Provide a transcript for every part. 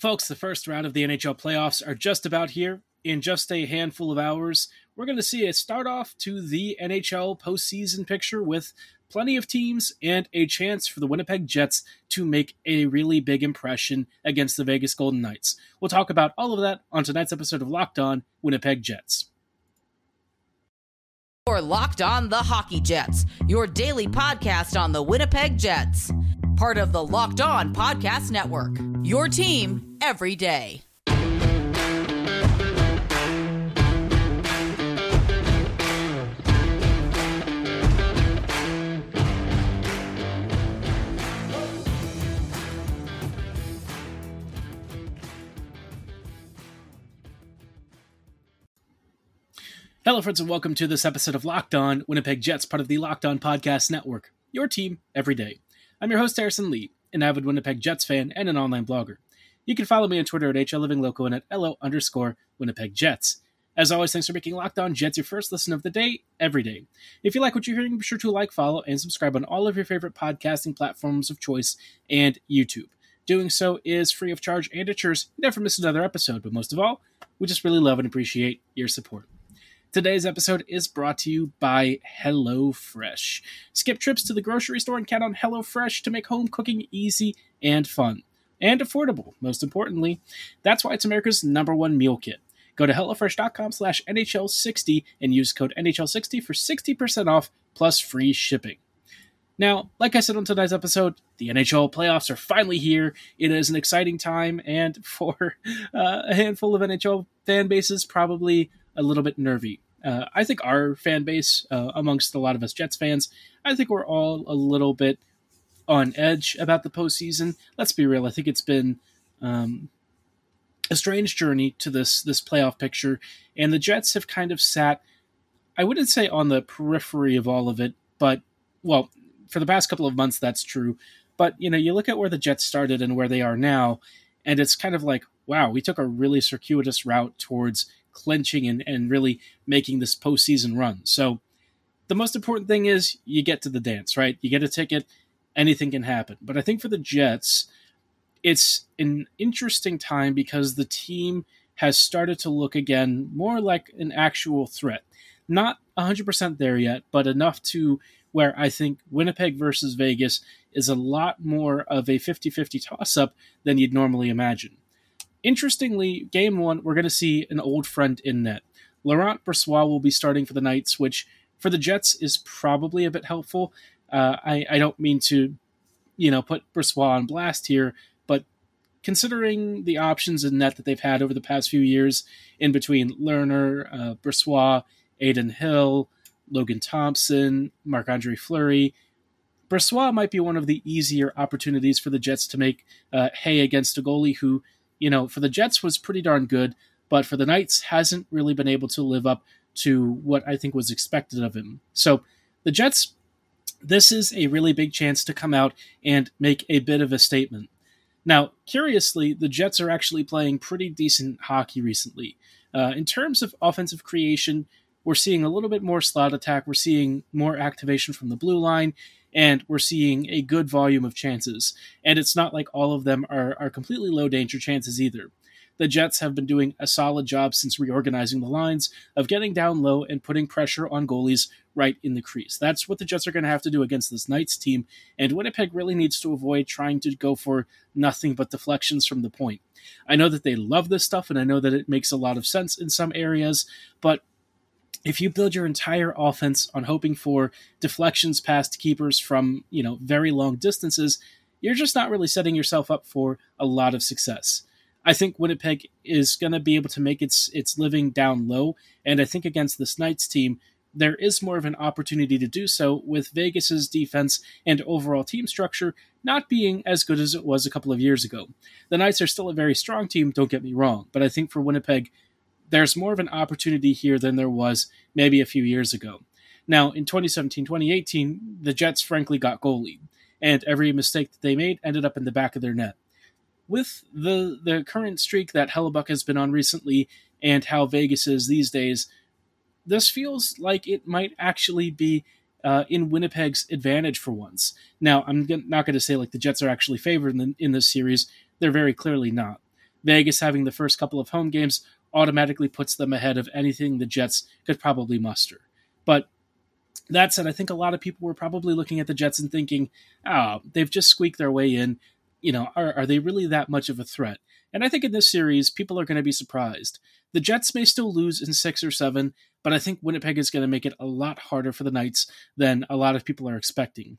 Folks, the first round of the NHL playoffs are just about here. In just a handful of hours, we're going to see a start off to the NHL postseason picture with plenty of teams and a chance for the Winnipeg Jets to make a really big impression against the Vegas Golden Knights. We'll talk about all of that on tonight's episode of Locked On Winnipeg Jets. You're Locked On the Hockey Jets, your daily podcast on the Winnipeg Jets. Part of the Locked On Podcast Network. Your team every day. Hello, friends, and welcome to this episode of Locked On Winnipeg Jets, part of the Locked On Podcast Network. Your team every day. I'm your host, Harrison Lee, an avid Winnipeg Jets fan and an online blogger. You can follow me on Twitter at HLLivingLoco and at LO underscore Winnipeg Jets. As always, thanks for making Locked On Jets your first listen of the day, every day. If you like what you're hearing, be sure to like, follow, and subscribe on all of your favorite podcasting platforms of choice and YouTube. Doing so is free of charge and ensures you never miss another episode, but most of all, we just really love and appreciate your support. Today's episode is brought to you by HelloFresh. Skip trips to the grocery store and count on HelloFresh to make home cooking easy and fun. And affordable, most importantly. That's why it's America's number one meal kit. Go to HelloFresh.com slash NHL60 and use code NHL60 for 60% off plus free shipping. Now, like I said on tonight's episode, the NHL playoffs are finally here. It is an exciting time, and for uh, a handful of NHL fan bases, probably a little bit nervy. Uh, I think our fan base, uh, amongst a lot of us Jets fans, I think we're all a little bit on edge about the postseason. Let's be real. I think it's been um, a strange journey to this this playoff picture, and the Jets have kind of sat. I wouldn't say on the periphery of all of it, but well, for the past couple of months that's true. But you know, you look at where the Jets started and where they are now, and it's kind of like, wow, we took a really circuitous route towards clinching and, and really making this postseason run. So the most important thing is you get to the dance, right? You get a ticket, anything can happen. But I think for the Jets, it's an interesting time because the team has started to look again more like an actual threat. Not 100% there yet, but enough to where I think Winnipeg versus Vegas is a lot more of a 50 50 toss up than you'd normally imagine. Interestingly, game one, we're going to see an old friend in net. Laurent Brossoit will be starting for the Knights, which for the Jets is probably a bit helpful. Uh, I, I don't mean to, you know, put Brossoit on blast here, but considering the options in net that they've had over the past few years, in between Lehner, uh, Brossoit, Adin Hill, Logan Thompson, Marc Andre Fleury, Brossoit might be one of the easier opportunities for the Jets to make uh, hay against a goalie who you know, for the Jets was pretty darn good, but for the Knights hasn't really been able to live up to what I think was expected of him. So the Jets, this is a really big chance to come out and make a bit of a statement. Now, curiously, the Jets are actually playing pretty decent hockey recently. Uh, in terms of offensive creation, we're seeing a little bit more slot attack. We're seeing more activation from the blue line and we're seeing a good volume of chances. And it's not like all of them are, are completely low danger chances either. The Jets have been doing a solid job since reorganizing the lines of getting down low and putting pressure on goalies right in the crease. That's what the Jets are going to have to do against this Knights team, and Winnipeg really needs to avoid trying to go for nothing but deflections from the point. I know that they love this stuff, and I know that it makes a lot of sense in some areas, but if you build your entire offense on hoping for deflections past keepers from, you know, very long distances, you're just not really setting yourself up for a lot of success. I think Winnipeg is going to be able to make its its living down low, and I think against this Knights team, there is more of an opportunity to do so with Vegas's defense and overall team structure not being as good as it was a couple of years ago. The Knights are still a very strong team, don't get me wrong, but I think for Winnipeg, there's more of an opportunity here than there was maybe a few years ago. Now, in 2017 2018, the Jets frankly got goalie, and every mistake that they made ended up in the back of their net. With the, the current streak that Hellebuyck has been on recently and how Vegas is these days, this feels like it might actually be uh, in Winnipeg's advantage for once. Now, I'm not going to say like the Jets are actually favored in, the, in this series. They're very clearly not. Vegas having the first couple of home games automatically puts them ahead of anything the Jets could probably muster. But that said, I think a lot of people were probably looking at the Jets and thinking, oh, they've just squeaked their way in. You know, are, are they really that much of a threat? And I think in this series, people are going to be surprised. The Jets may still lose in six or seven, but I think Winnipeg is going to make it a lot harder for the Knights than a lot of people are expecting.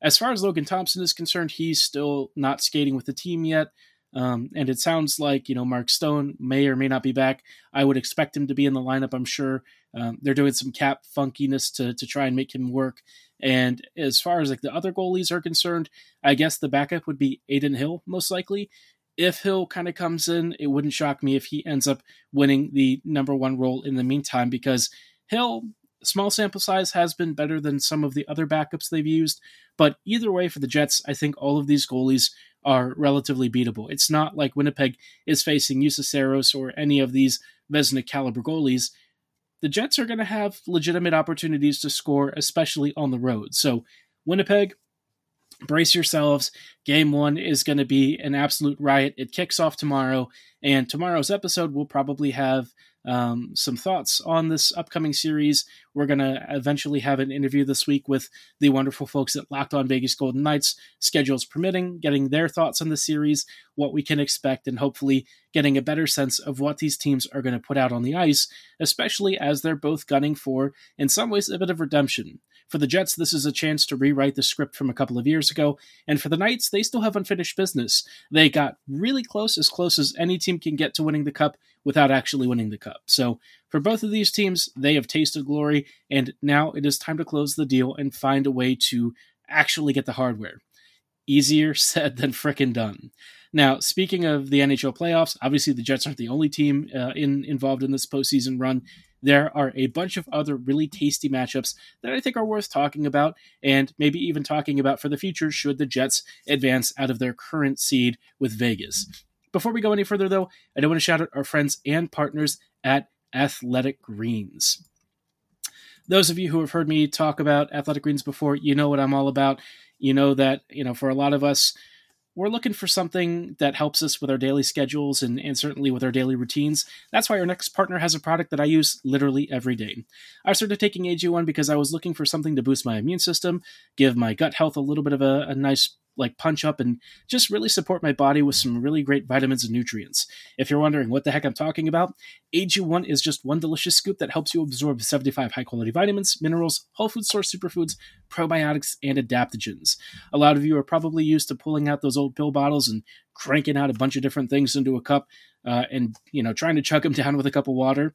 As far as Logan Thompson is concerned, he's still not skating with the team yet. Um, and it sounds like you know Mark Stone may or may not be back. I would expect him to be in the lineup. I'm sure um, they're doing some cap funkiness to to try and make him work. And as far as like the other goalies are concerned, I guess the backup would be Adin Hill most likely. If Hill kind of comes in, it wouldn't shock me if he ends up winning the number one role in the meantime because Hill small sample size has been better than some of the other backups they've used. But either way, for the Jets, I think all of these goalies are relatively beatable. It's not like Winnipeg is facing Juuse Saros or any of these Vezina caliber goalies. The Jets are going to have legitimate opportunities to score, especially on the road. So, Winnipeg, brace yourselves. Game one is going to be an absolute riot. It kicks off tomorrow, and tomorrow's episode will probably have um, some thoughts on this upcoming series. We're going to eventually have an interview this week with the wonderful folks at Locked On Vegas Golden Knights, schedules permitting, getting their thoughts on the series, what we can expect, and hopefully getting a better sense of what these teams are going to put out on the ice, especially as they're both gunning for, in some ways, a bit of redemption. For the Jets, this is a chance to rewrite the script from a couple of years ago. And for the Knights, they still have unfinished business. They got really close, as close as any team can get to winning the Cup without actually winning the Cup. So for both of these teams, they have tasted glory, and now it is time to close the deal and find a way to actually get the hardware. Easier said than frickin' done. Now, speaking of the NHL playoffs, obviously the Jets aren't the only team uh, in, involved in this postseason run there are a bunch of other really tasty matchups that I think are worth talking about and maybe even talking about for the future should the Jets advance out of their current seed with Vegas. Before we go any further, though, I do want to shout out our friends and partners at Athletic Greens. Those of you who have heard me talk about Athletic Greens before, you know what I'm all about. You know that, you know, for a lot of us, we're looking for something that helps us with our daily schedules and, and certainly with our daily routines. That's why our next partner has a product that I use literally every day. I started taking AG1 because I was looking for something to boost my immune system, give my gut health a little bit of a, a nice like punch up and just really support my body with some really great vitamins and nutrients. If you're wondering what the heck I'm talking about, AG1 is just one delicious scoop that helps you absorb 75 high quality vitamins, minerals, whole food source superfoods, probiotics, and adaptogens. A lot of you are probably used to pulling out those old pill bottles and cranking out a bunch of different things into a cup uh, and you know trying to chug them down with a cup of water.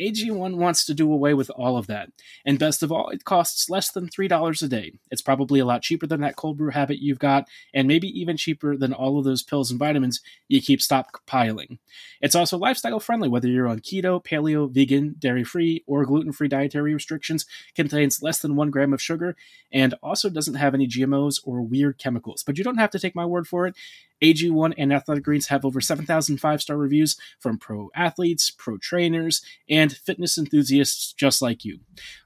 AG1 wants to do away with all of that. And best of all, it costs less than $3 a day. It's probably a lot cheaper than that cold brew habit you've got, and maybe even cheaper than all of those pills and vitamins you keep stockpiling. It's also lifestyle friendly, whether you're on keto, paleo, vegan, dairy free, or gluten free dietary restrictions, contains less than one gram of sugar, and also doesn't have any GMOs or weird chemicals. But you don't have to take my word for it. AG1 and Athletic Greens have over 7,000 five star reviews from pro athletes, pro trainers, and fitness enthusiasts just like you.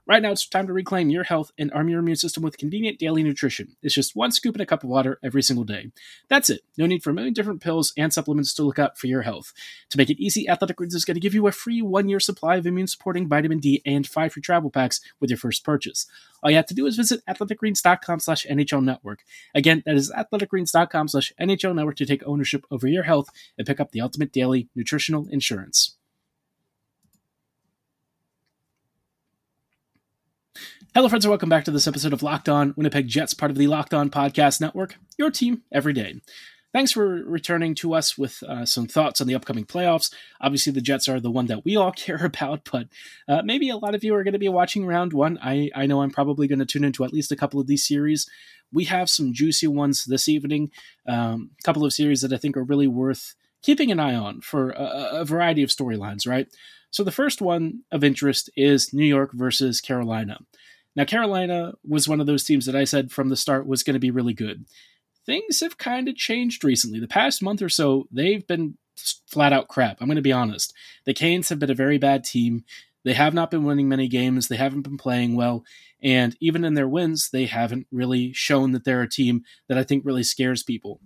Right now, it's time to reclaim your health and arm your immune system with convenient daily nutrition. It's just one scoop in a cup of water every single day. That's it. No need for a million different pills and supplements to look out for your health. To make it easy, Athletic Greens is going to give you a free one year supply of immune supporting vitamin D and five free travel packs with your first purchase. All you have to do is visit athleticgreens.com slash NHL network. Again, that is athleticgreens.com slash NHL network to take ownership over your health and pick up the ultimate daily nutritional insurance. Hello, friends, and welcome back to this episode of Locked On Winnipeg Jets, part of the Locked On Podcast Network, your team every day. Thanks for returning to us with uh, some thoughts on the upcoming playoffs. Obviously, the Jets are the one that we all care about, but uh, maybe a lot of you are going to be watching round one. I, I know I'm probably going to tune into at least a couple of these series. We have some juicy ones this evening, um, a couple of series that I think are really worth keeping an eye on for a, a variety of storylines, right? So, the first one of interest is New York versus Carolina. Now, Carolina was one of those teams that I said from the start was going to be really good. Things have kind of changed recently. The past month or so, they've been flat out crap. I'm going to be honest. The Canes have been a very bad team. They have not been winning many games. They haven't been playing well. And even in their wins, they haven't really shown that they're a team that I think really scares people.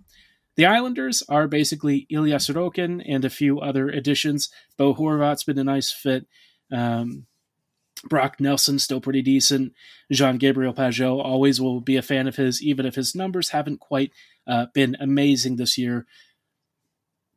The Islanders are basically Ilya Sorokin and a few other additions. Bo Horvat's been a nice fit. Um, Brock Nelson still pretty decent. Jean Gabriel Pageau always will be a fan of his, even if his numbers haven't quite uh, been amazing this year.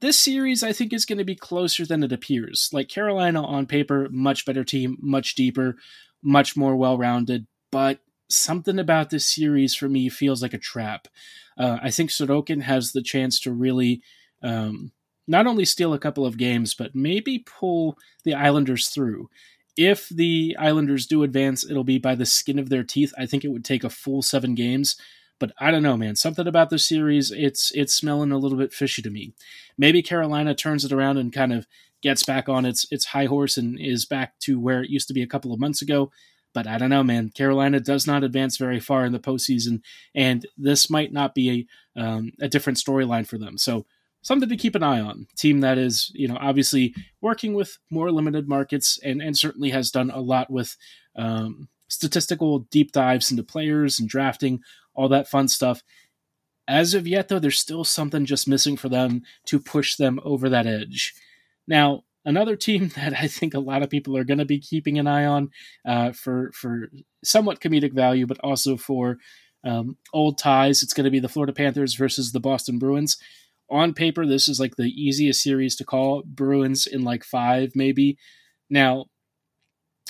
This series, I think, is going to be closer than it appears. Like Carolina on paper, much better team, much deeper, much more well rounded, but something about this series for me feels like a trap. Uh, I think Sorokin has the chance to really um, not only steal a couple of games, but maybe pull the Islanders through if the Islanders do advance, it'll be by the skin of their teeth. I think it would take a full seven games, but I don't know, man. Something about this series, it's it's smelling a little bit fishy to me. Maybe Carolina turns it around and kind of gets back on its its high horse and is back to where it used to be a couple of months ago. But I don't know, man. Carolina does not advance very far in the postseason, and this might not be a um, a different storyline for them. So something to keep an eye on. Team that is, you know, obviously working with more limited markets and, and certainly has done a lot with um, statistical deep dives into players and drafting, all that fun stuff. As of yet, though, there's still something just missing for them to push them over that edge. Now, another team that I think a lot of people are going to be keeping an eye on uh, for for somewhat comedic value, but also for um, old ties. It's going to be the Florida Panthers versus the Boston Bruins on paper, this is like the easiest series to call. Bruins in like five, maybe. Now,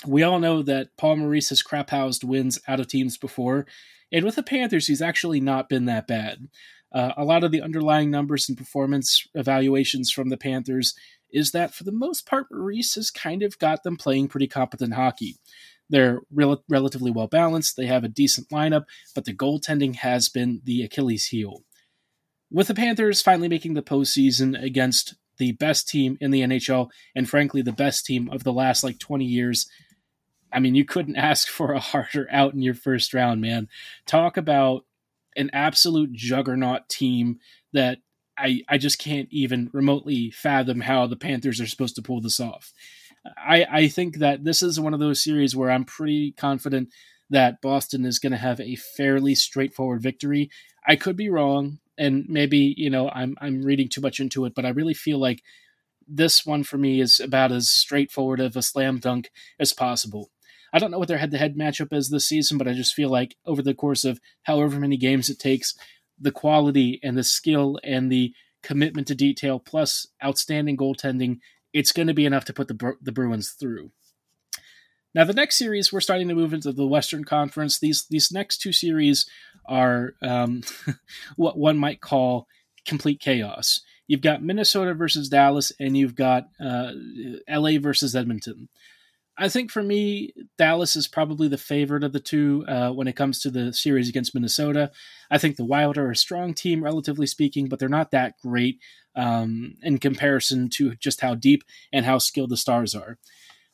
we all know that Paul Maurice has crap housed wins out of teams before, and with the Panthers, he's actually not been that bad. Uh, a lot of the underlying numbers and performance evaluations from the Panthers is that for the most part, Maurice has kind of got them playing pretty competent hockey. They're rel- relatively well balanced, they have a decent lineup, but the goaltending has been the Achilles heel with the Panthers finally making the postseason against the best team in the NHL and frankly the best team of the last like 20 years. I mean, you couldn't ask for a harder out in your first round, man. Talk about an absolute juggernaut team that I, I just can't even remotely fathom how the Panthers are supposed to pull this off. I, I think that this is one of those series where I'm pretty confident that Boston is going to have a fairly straightforward victory. I could be wrong and maybe you know I'm I'm reading too much into it, but I really feel like this one for me is about as straightforward of a slam dunk as possible. I don't know what their head to head matchup is this season, but I just feel like over the course of however many games it takes, the quality and the skill and the commitment to detail plus outstanding goaltending, it's going to be enough to put the the Bruins through. Now, the next series, we're starting to move into the Western Conference. These these next two series are um, what one might call complete chaos. You've got Minnesota versus Dallas, and you've got uh, LA versus Edmonton. I think for me, Dallas is probably the favorite of the two uh, when it comes to the series against Minnesota. I think the Wild are a strong team, relatively speaking, but they're not that great um, in comparison to just how deep and how skilled the Stars are.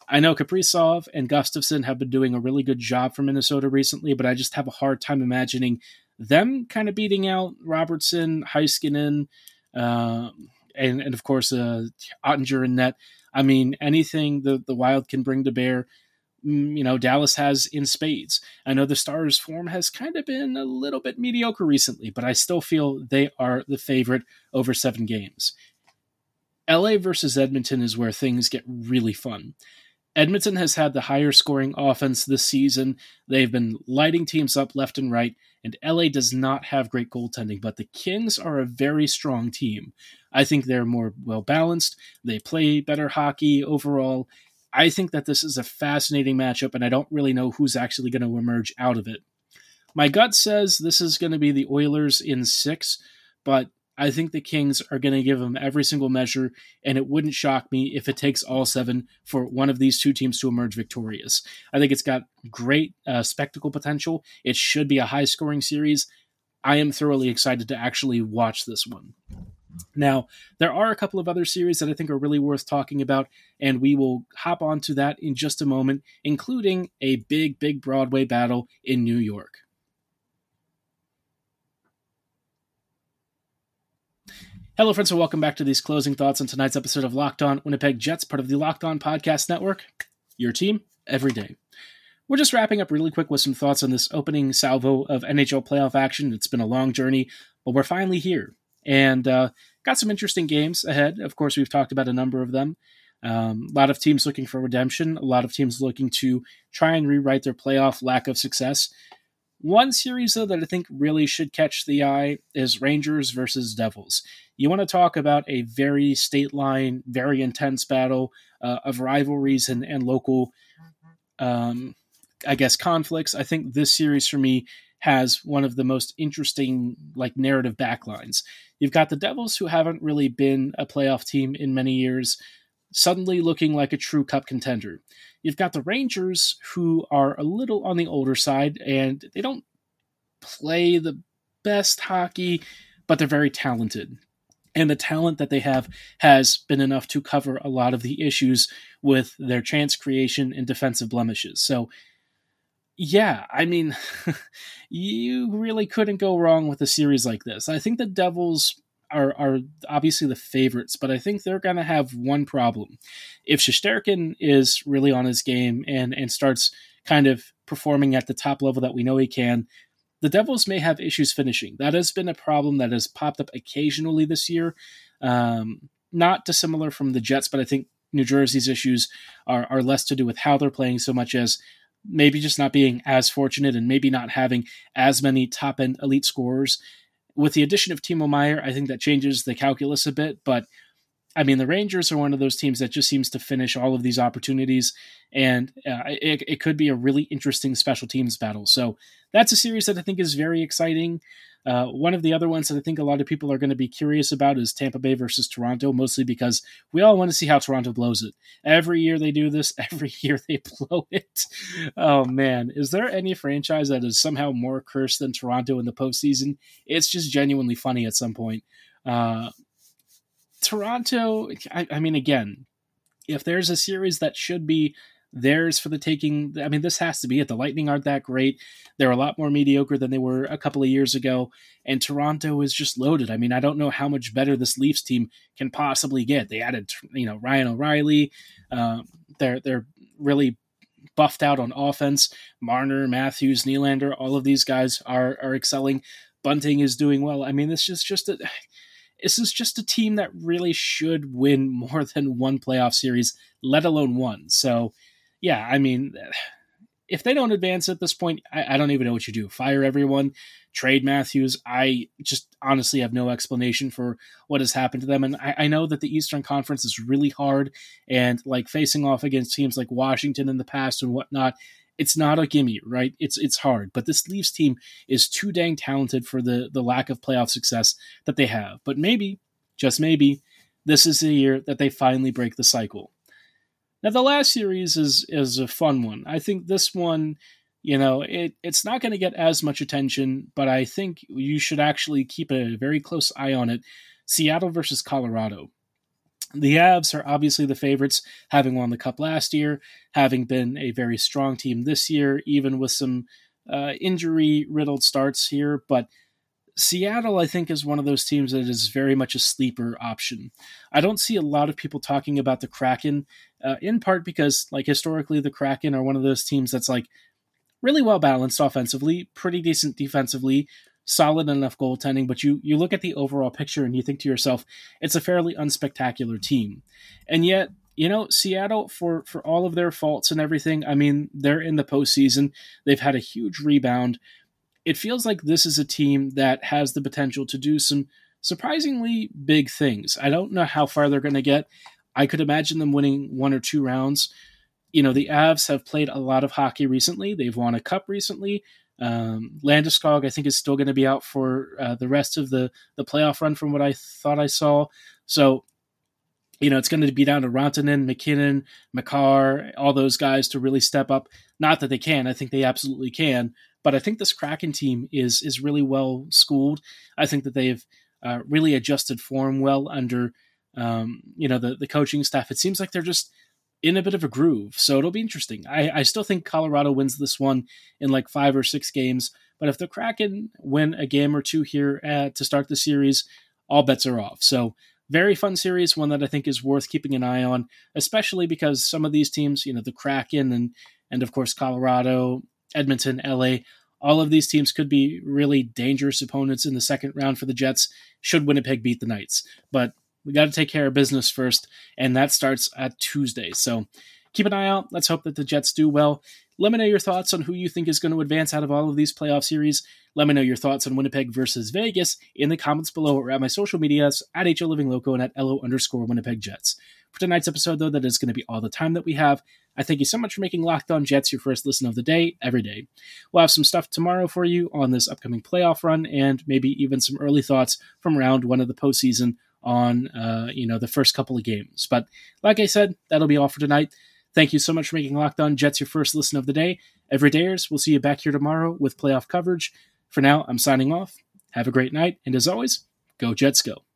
I know Kaprizov and Gustavsson have been doing a really good job for Minnesota recently, but I just have a hard time imagining them kind of beating out Robertson, Heiskanen, uh, and and of course uh, Oettinger and net. I mean, anything the the Wild can bring to bear, mm, you know, Dallas has in spades. I know the Stars' form has kind of been a little bit mediocre recently, but I still feel they are the favorite over seven games. LA versus Edmonton is where things get really fun. Edmonton has had the higher scoring offense this season. They've been lighting teams up left and right, and LA does not have great goaltending, but the Kings are a very strong team. I think they're more well balanced. They play better hockey overall. I think that this is a fascinating matchup, and I don't really know who's actually going to emerge out of it. My gut says this is going to be the Oilers in six, but I think the Kings are going to give them every single measure, and it wouldn't shock me if it takes all seven for one of these two teams to emerge victorious. I think it's got great uh, spectacle potential. It should be a high scoring series. I am thoroughly excited to actually watch this one. Now, there are a couple of other series that I think are really worth talking about, and we will hop onto that in just a moment, including a big, big Broadway battle in New York. Hello, friends, and welcome back to these closing thoughts on tonight's episode of Locked On Winnipeg Jets, part of the Locked On Podcast Network. Your team every day. We're just wrapping up really quick with some thoughts on this opening salvo of NHL playoff action. It's been a long journey, but we're finally here. and uh, got some interesting games ahead. Of course, we've talked about a number of them. Um, a lot of teams looking for redemption, a lot of teams looking to try and rewrite their playoff lack of success. One series, though, that I think really should catch the eye is Rangers versus Devils. You want to talk about a very state line, very intense battle uh, of rivalries and, and local, um, I guess, conflicts. I think this series for me has one of the most interesting, like, narrative backlines. You've got the Devils, who haven't really been a playoff team in many years suddenly looking like a true cup contender. You've got the Rangers, who are a little on the older side, and they don't play the best hockey, but they're very talented. And the talent that they have has been enough to cover a lot of the issues with their chance creation and defensive blemishes. So, yeah, I mean, you really couldn't go wrong with a series like this. I think the Devils are are obviously the favorites, but I think they're going to have one problem. If Shesterkin is really on his game and and starts kind of performing at the top level that we know he can, the Devils may have issues finishing. That has been a problem that has popped up occasionally this year. Um, not dissimilar from the Jets, but I think New Jersey's issues are, are less to do with how they're playing so much as maybe just not being as fortunate and maybe not having as many top end elite scorers with the addition of Timo Meier, I think that changes the calculus a bit. But I mean, the Rangers are one of those teams that just seems to finish all of these opportunities, and uh, it, it could be a really interesting special teams battle. So that's a series that I think is very exciting. Uh, one of the other ones that I think a lot of people are going to be curious about is Tampa Bay versus Toronto, mostly because we all want to see how Toronto blows it. Every year they do this, every year they blow it. Oh man, is there any franchise that is somehow more cursed than Toronto in the postseason? It's just genuinely funny at some point. Uh, Toronto, I, I mean, again, if there's a series that should be theirs for the taking. I mean, this has to be it. The Lightning aren't that great. They're a lot more mediocre than they were a couple of years ago. And Toronto is just loaded. I mean, I don't know how much better this Leafs team can possibly get. They added, you know, Ryan O'Reilly. Uh, they're they're really buffed out on offense. Marner, Matthews, Nylander, all of these guys are are excelling. Bunting is doing well. I mean, this is just a this is just a team that really should win more than one playoff series, let alone one. So yeah, I mean, if they don't advance at this point, I, I, don't even know what you do. Fire everyone, trade Matthews. I just honestly have no explanation for what has happened to them. And I, I know that the Eastern Conference is really hard, and like facing off against teams like Washington in the past and whatnot. It's not a gimme, right? It's it's hard, but this Leafs team is too dang talented for the the lack of playoff success that they have. But maybe, just maybe, this is the year that they finally break the cycle. Now the last series is is a fun one. I think this one, you know, it it's not going to get as much attention, but I think you should actually keep a very close eye on it. Seattle versus Colorado. The Avs are obviously the favorites, having won the Cup last year, having been a very strong team this year, even with some uh, injury riddled starts here. But Seattle, I think, is one of those teams that is very much a sleeper option. I don't see a lot of people talking about the Kraken, uh, in part because, like, historically, the Kraken are one of those teams that's like really well balanced offensively, pretty decent defensively, solid enough goaltending. But you you look at the overall picture and you think to yourself, it's a fairly unspectacular team, and yet. You know, Seattle, for, for all of their faults and everything, I mean, they're in the postseason. They've had a huge rebound it feels like this is a team that has the potential to do some surprisingly big things. I don't know how far they're going to get. I could imagine them winning one or two rounds. You know, the Avs have played a lot of hockey recently. They've won a cup recently. Um, Landeskog, I think, is still going to be out for uh, the rest of the the playoff run, from what I thought I saw. So, you know, it's going to be down to Rantanen, MacKinnon, Makar, all those guys to really step up. Not that they can; I think they absolutely can. But I think this Kraken team is is really well schooled. I think that they've uh, really adjusted form well under um, you know the the coaching staff. It seems like they're just in a bit of a groove. So it'll be interesting. I, I still think Colorado wins this one in like five or six games. But if the Kraken win a game or two here at, to start the series, all bets are off. So very fun series, one that I think is worth keeping an eye on, especially because some of these teams, you know, the Kraken and and of course Colorado Edmonton, LA, all of these teams could be really dangerous opponents in the second round for the Jets should Winnipeg beat the Knights. But we got to take care of business first, and that starts at Tuesday. So keep an eye out. Let's hope that the Jets do well. Let me know your thoughts on who you think is going to advance out of all of these playoff series. Let me know your thoughts on Winnipeg versus Vegas in the comments below or at my social medias at HO Living Loco and at LO underscore Winnipeg Jets. For tonight's episode, though, that is going to be all the time that we have. I thank you so much for making Locked On Jets your first listen of the day, every day. We'll have some stuff tomorrow for you on this upcoming playoff run and maybe even some early thoughts from round one of the postseason on uh, you know the first couple of games. But like I said, that'll be all for tonight. Thank you so much for making Locked On Jets your first listen of the day. Every dayers, we'll see you back here tomorrow with playoff coverage. For now, I'm signing off. Have a great night, and as always, go Jets go.